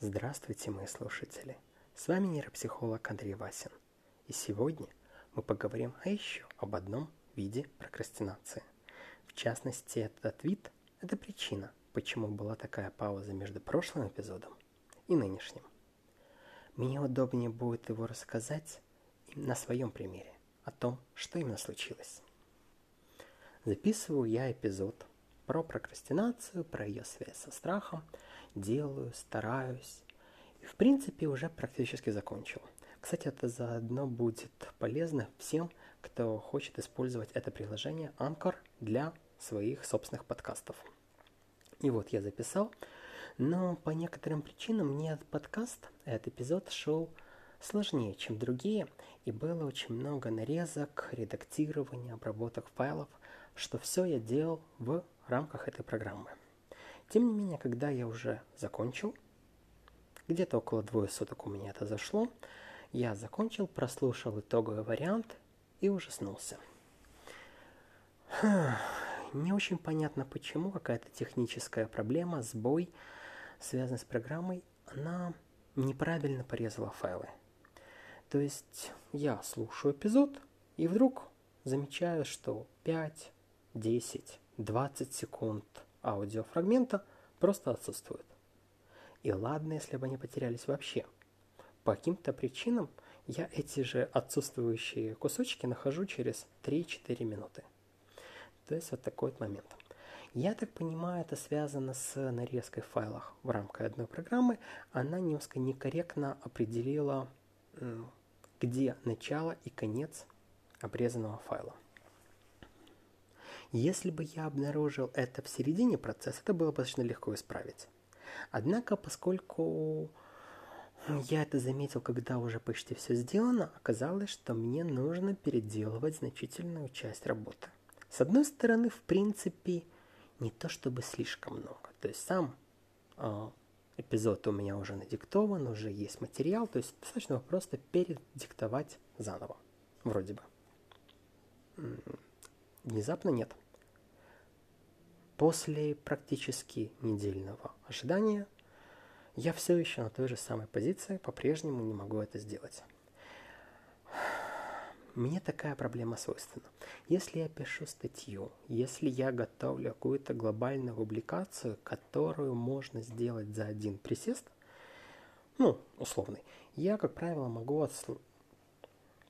Здравствуйте, мои слушатели! С вами нейропсихолог Андрей Васин. И сегодня мы поговорим о еще об одном виде прокрастинации. В частности, этот вид – это причина, почему была такая пауза между прошлым эпизодом и нынешним. Мне удобнее будет его рассказать на своем примере, о том, что именно случилось. Записываю я эпизод про прокрастинацию, про ее связь со страхом – делаю, стараюсь. И в принципе уже практически закончил. Кстати, это заодно будет полезно всем, кто хочет использовать это приложение Anchor для своих собственных подкастов. И вот я записал, но по некоторым причинам мне этот подкаст, этот эпизод шел сложнее, чем другие, и было очень много нарезок, редактирования, обработок файлов, что все я делал в рамках этой программы. Тем не менее, когда я уже закончил, где-то около двое суток у меня это зашло, я закончил, прослушал итоговый вариант и ужаснулся. Не очень понятно почему, какая-то техническая проблема, сбой, связанный с программой, она неправильно порезала файлы. То есть я слушаю эпизод и вдруг замечаю, что 5, 10, 20 секунд – аудиофрагмента просто отсутствует. И ладно, если бы они потерялись вообще. По каким-то причинам я эти же отсутствующие кусочки нахожу через 3-4 минуты. То есть вот такой вот момент. Я так понимаю, это связано с нарезкой файлов в рамках одной программы. Она немножко некорректно определила, где начало и конец обрезанного файла. Если бы я обнаружил это в середине процесса, это было бы достаточно легко исправить. Однако, поскольку я это заметил, когда уже почти все сделано, оказалось, что мне нужно переделывать значительную часть работы. С одной стороны, в принципе, не то чтобы слишком много. То есть сам э, эпизод у меня уже надиктован, уже есть материал, то есть достаточно просто передиктовать заново, вроде бы. Внезапно нет. После практически недельного ожидания я все еще на той же самой позиции, по-прежнему не могу это сделать. Мне такая проблема свойственна. Если я пишу статью, если я готовлю какую-то глобальную публикацию, которую можно сделать за один присест, ну, условный, я, как правило, могу отсл-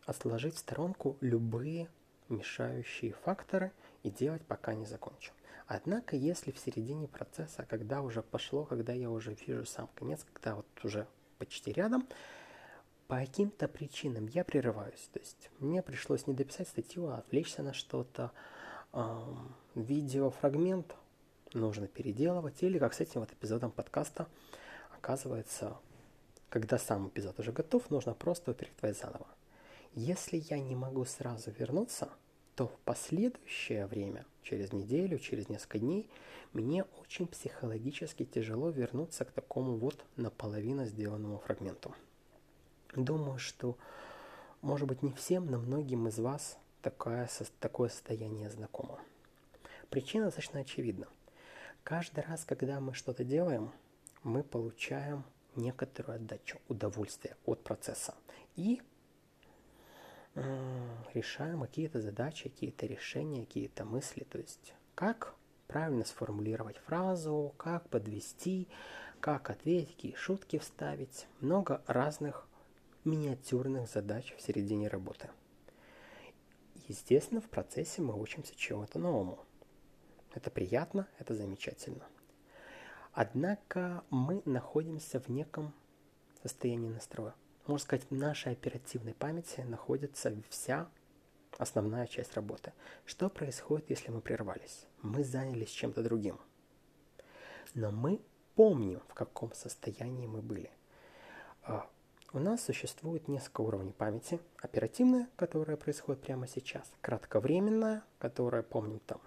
отложить в сторонку любые мешающие факторы и делать пока не закончу. Однако, если в середине процесса, когда уже пошло, когда я уже вижу сам конец, когда вот уже почти рядом, по каким-то причинам я прерываюсь. То есть мне пришлось не дописать статью, а отвлечься на что-то. Эм, видеофрагмент нужно переделывать. Или как с этим вот эпизодом подкаста, оказывается, когда сам эпизод уже готов, нужно просто его передавать заново. Если я не могу сразу вернуться, то в последующее время, через неделю, через несколько дней, мне очень психологически тяжело вернуться к такому вот наполовину сделанному фрагменту. Думаю, что, может быть, не всем, но многим из вас такое, такое состояние знакомо. Причина достаточно очевидна. Каждый раз, когда мы что-то делаем, мы получаем некоторую отдачу, удовольствие от процесса. И решаем какие-то задачи, какие-то решения, какие-то мысли. То есть как правильно сформулировать фразу, как подвести, как ответить, какие шутки вставить. Много разных миниатюрных задач в середине работы. Естественно, в процессе мы учимся чему-то новому. Это приятно, это замечательно. Однако мы находимся в неком состоянии настроя можно сказать, в нашей оперативной памяти находится вся основная часть работы. Что происходит, если мы прервались? Мы занялись чем-то другим. Но мы помним, в каком состоянии мы были. А, у нас существует несколько уровней памяти. Оперативная, которая происходит прямо сейчас. Кратковременная, которая помним там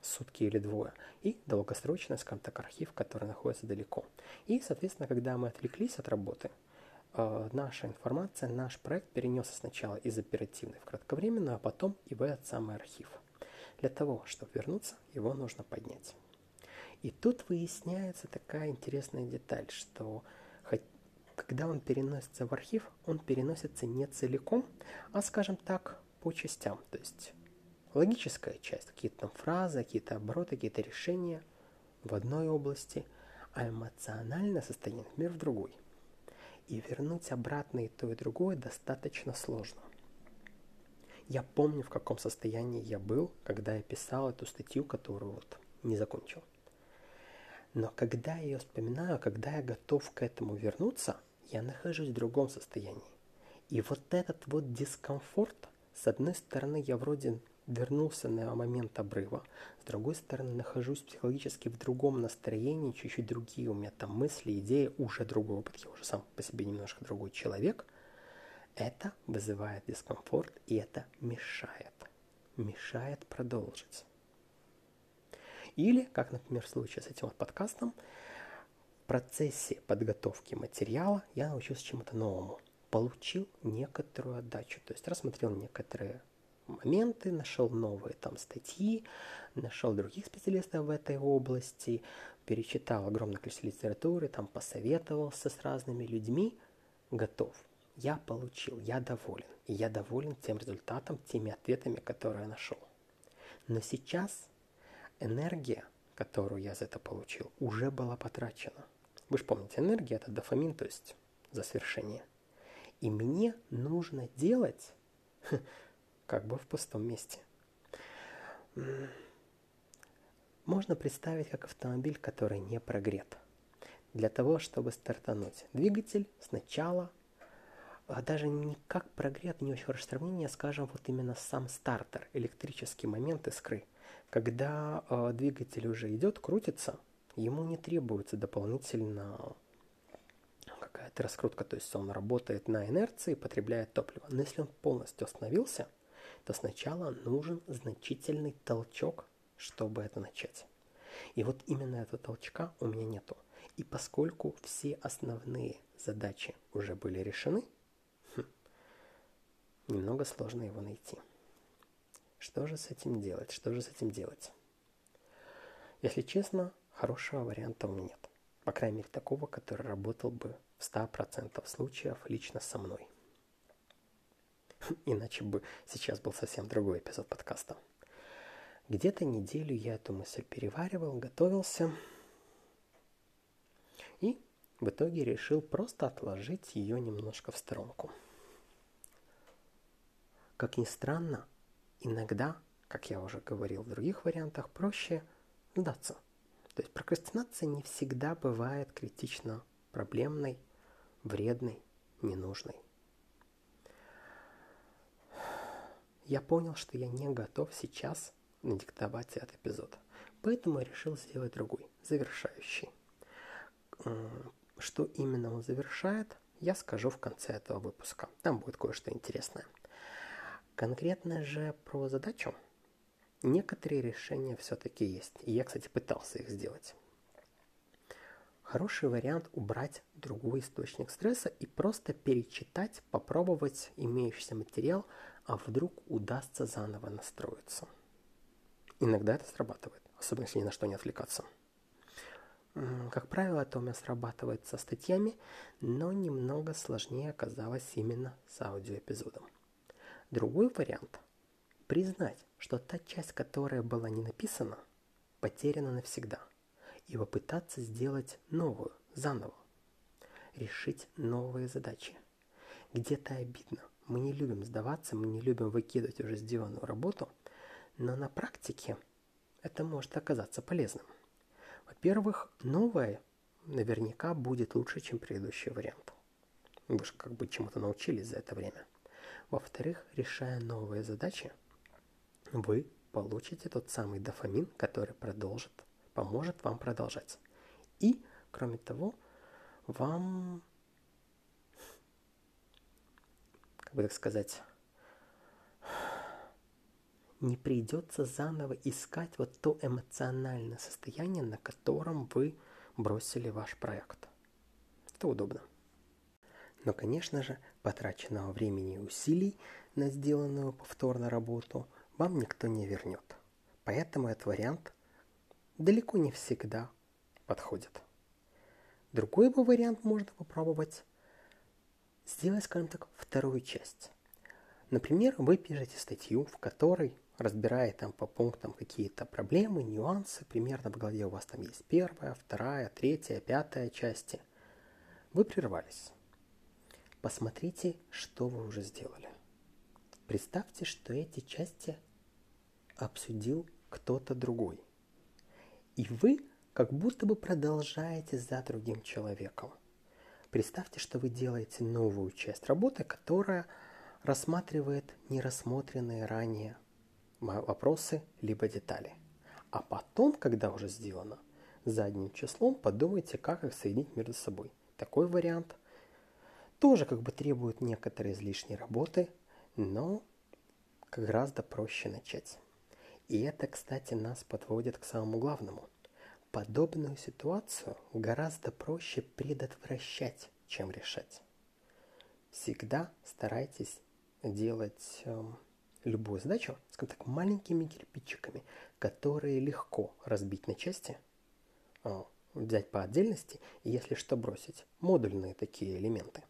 сутки или двое. И долгосрочная, скажем так, архив, который находится далеко. И, соответственно, когда мы отвлеклись от работы – э, наша информация, наш проект перенесся сначала из оперативной в кратковременную, а потом и в этот самый архив. Для того, чтобы вернуться, его нужно поднять. И тут выясняется такая интересная деталь, что когда он переносится в архив, он переносится не целиком, а, скажем так, по частям. То есть логическая часть, какие-то там фразы, какие-то обороты, какие-то решения в одной области, а эмоциональное состояние, например, в другой. И вернуть обратно и то, и другое достаточно сложно. Я помню, в каком состоянии я был, когда я писал эту статью, которую вот не закончил. Но когда я ее вспоминаю, когда я готов к этому вернуться, я нахожусь в другом состоянии. И вот этот вот дискомфорт, с одной стороны, я вроде вернулся на момент обрыва, с другой стороны, нахожусь психологически в другом настроении, чуть-чуть другие у меня там мысли, идеи, уже другой опыт, я уже сам по себе немножко другой человек. Это вызывает дискомфорт, и это мешает. Мешает продолжить. Или, как, например, в случае с этим вот подкастом, в процессе подготовки материала я научился чему-то новому. Получил некоторую отдачу, то есть рассмотрел некоторые моменты, нашел новые там статьи, нашел других специалистов в этой области, перечитал огромное количество литературы, там посоветовался с разными людьми, готов. Я получил, я доволен. И я доволен тем результатом, теми ответами, которые я нашел. Но сейчас энергия, которую я за это получил, уже была потрачена. Вы же помните, энергия – это дофамин, то есть за свершение. И мне нужно делать как бы в пустом месте. Можно представить как автомобиль, который не прогрет. Для того, чтобы стартануть двигатель, сначала а даже не как прогрет, не очень хорошее сравнение, скажем, вот именно сам стартер, электрический момент искры. Когда э, двигатель уже идет, крутится, ему не требуется дополнительно какая-то раскрутка, то есть он работает на инерции, потребляет топливо. Но если он полностью остановился, то сначала нужен значительный толчок, чтобы это начать. И вот именно этого толчка у меня нету. И поскольку все основные задачи уже были решены, хм, немного сложно его найти. Что же с этим делать? Что же с этим делать? Если честно, хорошего варианта у меня нет. По крайней мере, такого, который работал бы в 100% случаев лично со мной. Иначе бы сейчас был совсем другой эпизод подкаста. Где-то неделю я эту мысль переваривал, готовился. И в итоге решил просто отложить ее немножко в сторонку. Как ни странно, иногда, как я уже говорил в других вариантах, проще сдаться. То есть прокрастинация не всегда бывает критично проблемной, вредной, ненужной. Я понял, что я не готов сейчас надиктовать этот эпизод. Поэтому решил сделать другой, завершающий. Что именно он завершает, я скажу в конце этого выпуска. Там будет кое-что интересное. Конкретно же про задачу некоторые решения все-таки есть. И я, кстати, пытался их сделать. Хороший вариант убрать другой источник стресса и просто перечитать, попробовать имеющийся материал, а вдруг удастся заново настроиться. Иногда это срабатывает, особенно если ни на что не отвлекаться. Как правило, это у меня срабатывает со статьями, но немного сложнее оказалось именно с аудиоэпизодом. Другой вариант – признать, что та часть, которая была не написана, потеряна навсегда, и попытаться сделать новую, заново. Решить новые задачи. Где-то обидно, мы не любим сдаваться, мы не любим выкидывать уже сделанную работу, но на практике это может оказаться полезным. Во-первых, новое наверняка будет лучше, чем предыдущий вариант. Вы же как бы чему-то научились за это время. Во-вторых, решая новые задачи, вы получите тот самый дофамин, который продолжит, поможет вам продолжать. И, кроме того, вам бы так сказать, не придется заново искать вот то эмоциональное состояние, на котором вы бросили ваш проект. Это удобно. Но, конечно же, потраченного времени и усилий на сделанную повторно работу вам никто не вернет. Поэтому этот вариант далеко не всегда подходят. Другой бы вариант можно попробовать сделать, скажем так, вторую часть. Например, вы пишете статью, в которой, разбирая там по пунктам какие-то проблемы, нюансы, примерно в голове у вас там есть первая, вторая, третья, пятая части, вы прервались. Посмотрите, что вы уже сделали. Представьте, что эти части обсудил кто-то другой. И вы как будто бы продолжаете за другим человеком. Представьте, что вы делаете новую часть работы, которая рассматривает нерассмотренные ранее вопросы либо детали. А потом, когда уже сделано, задним числом подумайте, как их соединить между собой. Такой вариант тоже как бы требует некоторой излишней работы, но гораздо проще начать. И это, кстати, нас подводит к самому главному. Подобную ситуацию гораздо проще предотвращать, чем решать. Всегда старайтесь делать э, любую задачу, скажем так, маленькими кирпичиками, которые легко разбить на части, э, взять по отдельности и, если что, бросить. Модульные такие элементы.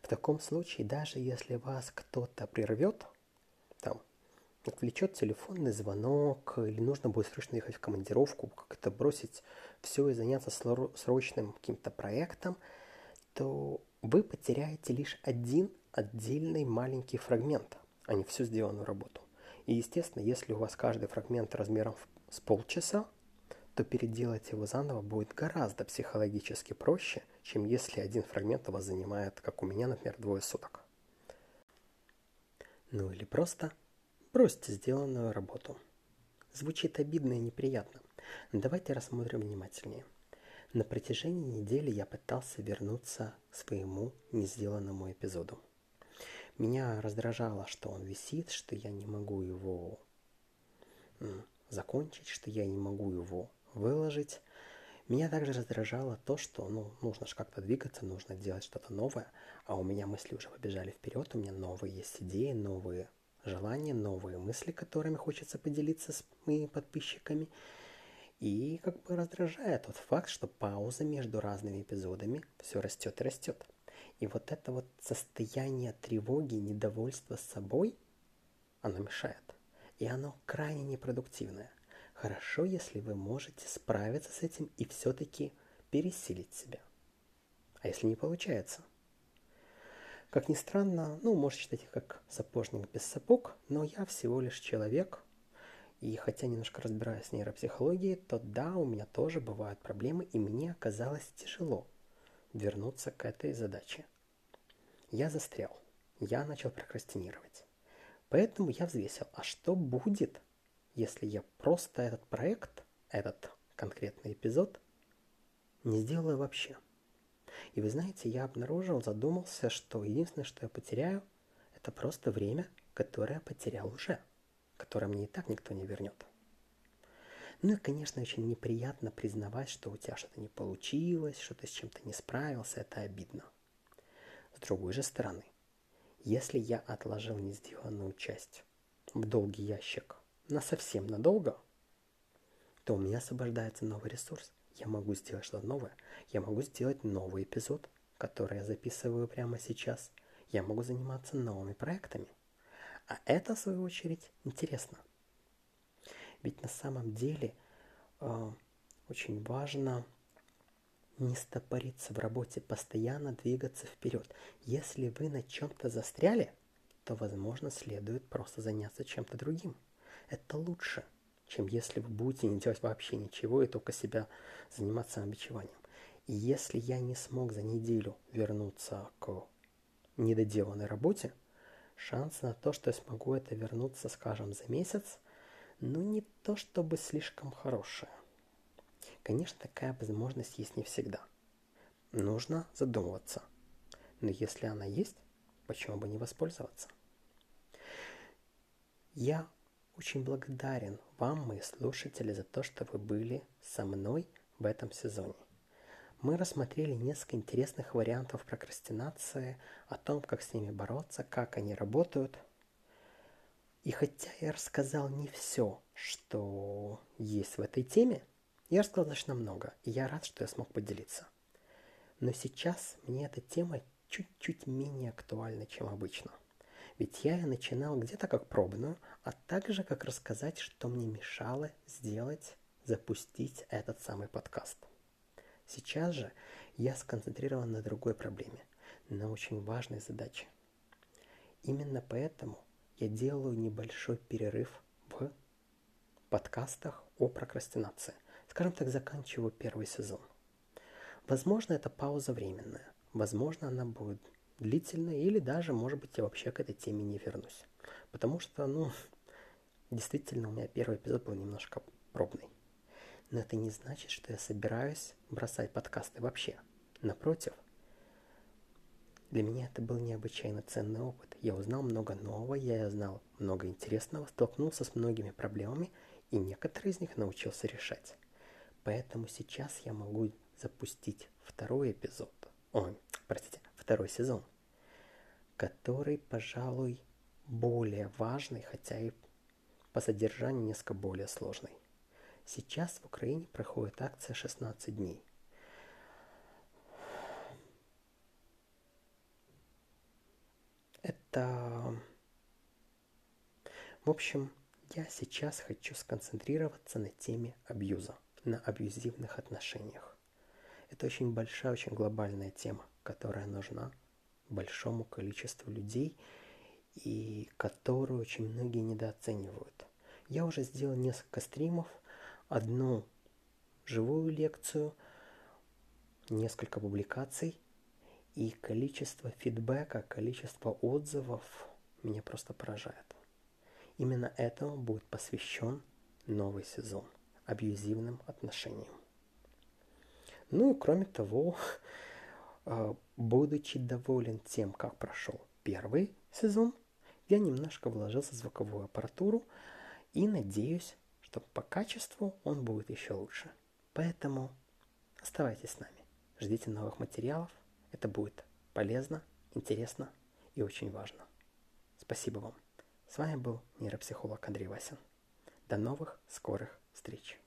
В таком случае, даже если вас кто-то прервет, отвлечет телефонный звонок, или нужно будет срочно ехать в командировку, как-то бросить все и заняться срочным каким-то проектом, то вы потеряете лишь один отдельный маленький фрагмент, а не всю сделанную работу. И, естественно, если у вас каждый фрагмент размером с полчаса, то переделать его заново будет гораздо психологически проще, чем если один фрагмент у вас занимает, как у меня, например, двое суток. Ну или просто бросьте сделанную работу. Звучит обидно и неприятно. Давайте рассмотрим внимательнее. На протяжении недели я пытался вернуться к своему несделанному эпизоду. Меня раздражало, что он висит, что я не могу его закончить, что я не могу его выложить. Меня также раздражало то, что ну, нужно же как-то двигаться, нужно делать что-то новое, а у меня мысли уже побежали вперед, у меня новые есть идеи, новые желания, новые мысли, которыми хочется поделиться с моими подписчиками. И как бы раздражает тот факт, что пауза между разными эпизодами все растет и растет. И вот это вот состояние тревоги, недовольства собой, оно мешает. И оно крайне непродуктивное. Хорошо, если вы можете справиться с этим и все-таки пересилить себя. А если не получается? Как ни странно, ну, может считать их как сапожник без сапог, но я всего лишь человек, и хотя немножко разбираюсь в нейропсихологии, то да, у меня тоже бывают проблемы, и мне оказалось тяжело вернуться к этой задаче. Я застрял. Я начал прокрастинировать. Поэтому я взвесил, а что будет, если я просто этот проект, этот конкретный эпизод, не сделаю вообще? И вы знаете, я обнаружил, задумался, что единственное, что я потеряю, это просто время, которое я потерял уже, которое мне и так никто не вернет. Ну и, конечно, очень неприятно признавать, что у тебя что-то не получилось, что ты с чем-то не справился, это обидно. С другой же стороны, если я отложил не сделанную часть в долгий ящик на совсем надолго, то у меня освобождается новый ресурс. Я могу сделать что-то новое. Я могу сделать новый эпизод, который я записываю прямо сейчас. Я могу заниматься новыми проектами. А это, в свою очередь, интересно. Ведь на самом деле э, очень важно не стопориться в работе, постоянно двигаться вперед. Если вы на чем-то застряли, то, возможно, следует просто заняться чем-то другим. Это лучше, чем если вы будете не делать вообще ничего и только себя заниматься самобичеванием. И если я не смог за неделю вернуться к недоделанной работе, шанс на то, что я смогу это вернуться, скажем, за месяц, ну не то чтобы слишком хорошая. Конечно, такая возможность есть не всегда. Нужно задумываться. Но если она есть, почему бы не воспользоваться? Я очень благодарен вам, мои слушатели, за то, что вы были со мной в этом сезоне. Мы рассмотрели несколько интересных вариантов прокрастинации, о том, как с ними бороться, как они работают. И хотя я рассказал не все, что есть в этой теме – Я рассказал достаточно много, и я рад, что я смог поделиться. Но сейчас мне эта тема чуть-чуть менее актуальна, чем обычно. Ведь я начинал где-то как пробную, а также как рассказать, что мне мешало сделать, запустить этот самый подкаст. Сейчас же я сконцентрирован на другой проблеме, на очень важной задаче. Именно поэтому я делаю небольшой перерыв в подкастах о прокрастинации. Скажем так, заканчиваю первый сезон. Возможно, это пауза временная. Возможно, она будет длительной, или даже, может быть, я вообще к этой теме не вернусь. Потому что, ну, действительно, у меня первый эпизод был немножко пробный. Но это не значит, что я собираюсь бросать подкасты вообще. Напротив, для меня это был необычайно ценный опыт. Я узнал много нового, я узнал много интересного, столкнулся с многими проблемами, и некоторые из них научился решать. Поэтому сейчас я могу запустить второй эпизод, ой, простите, второй сезон, который, пожалуй, более важный, хотя и по содержанию несколько более сложный. Сейчас в Украине проходит акция 16 дней. Это... В общем, я сейчас хочу сконцентрироваться на теме абьюза, на абьюзивных отношениях. Это очень большая, очень глобальная тема, которая нужна большому количеству людей и которую очень многие недооценивают. Я уже сделал несколько стримов, одну живую лекцию, несколько публикаций, и количество фидбэка, количество отзывов меня просто поражает. Именно этому будет посвящен новый сезон абьюзивным отношениям. Ну и кроме того, будучи доволен тем, как прошел первый сезон, я немножко вложился в звуковую аппаратуру и надеюсь, что по качеству он будет еще лучше. Поэтому оставайтесь с нами, ждите новых материалов – это будет полезно, интересно и очень важно. Спасибо вам. С вами был нейропсихолог Андрей Васин. До новых скорых встреч.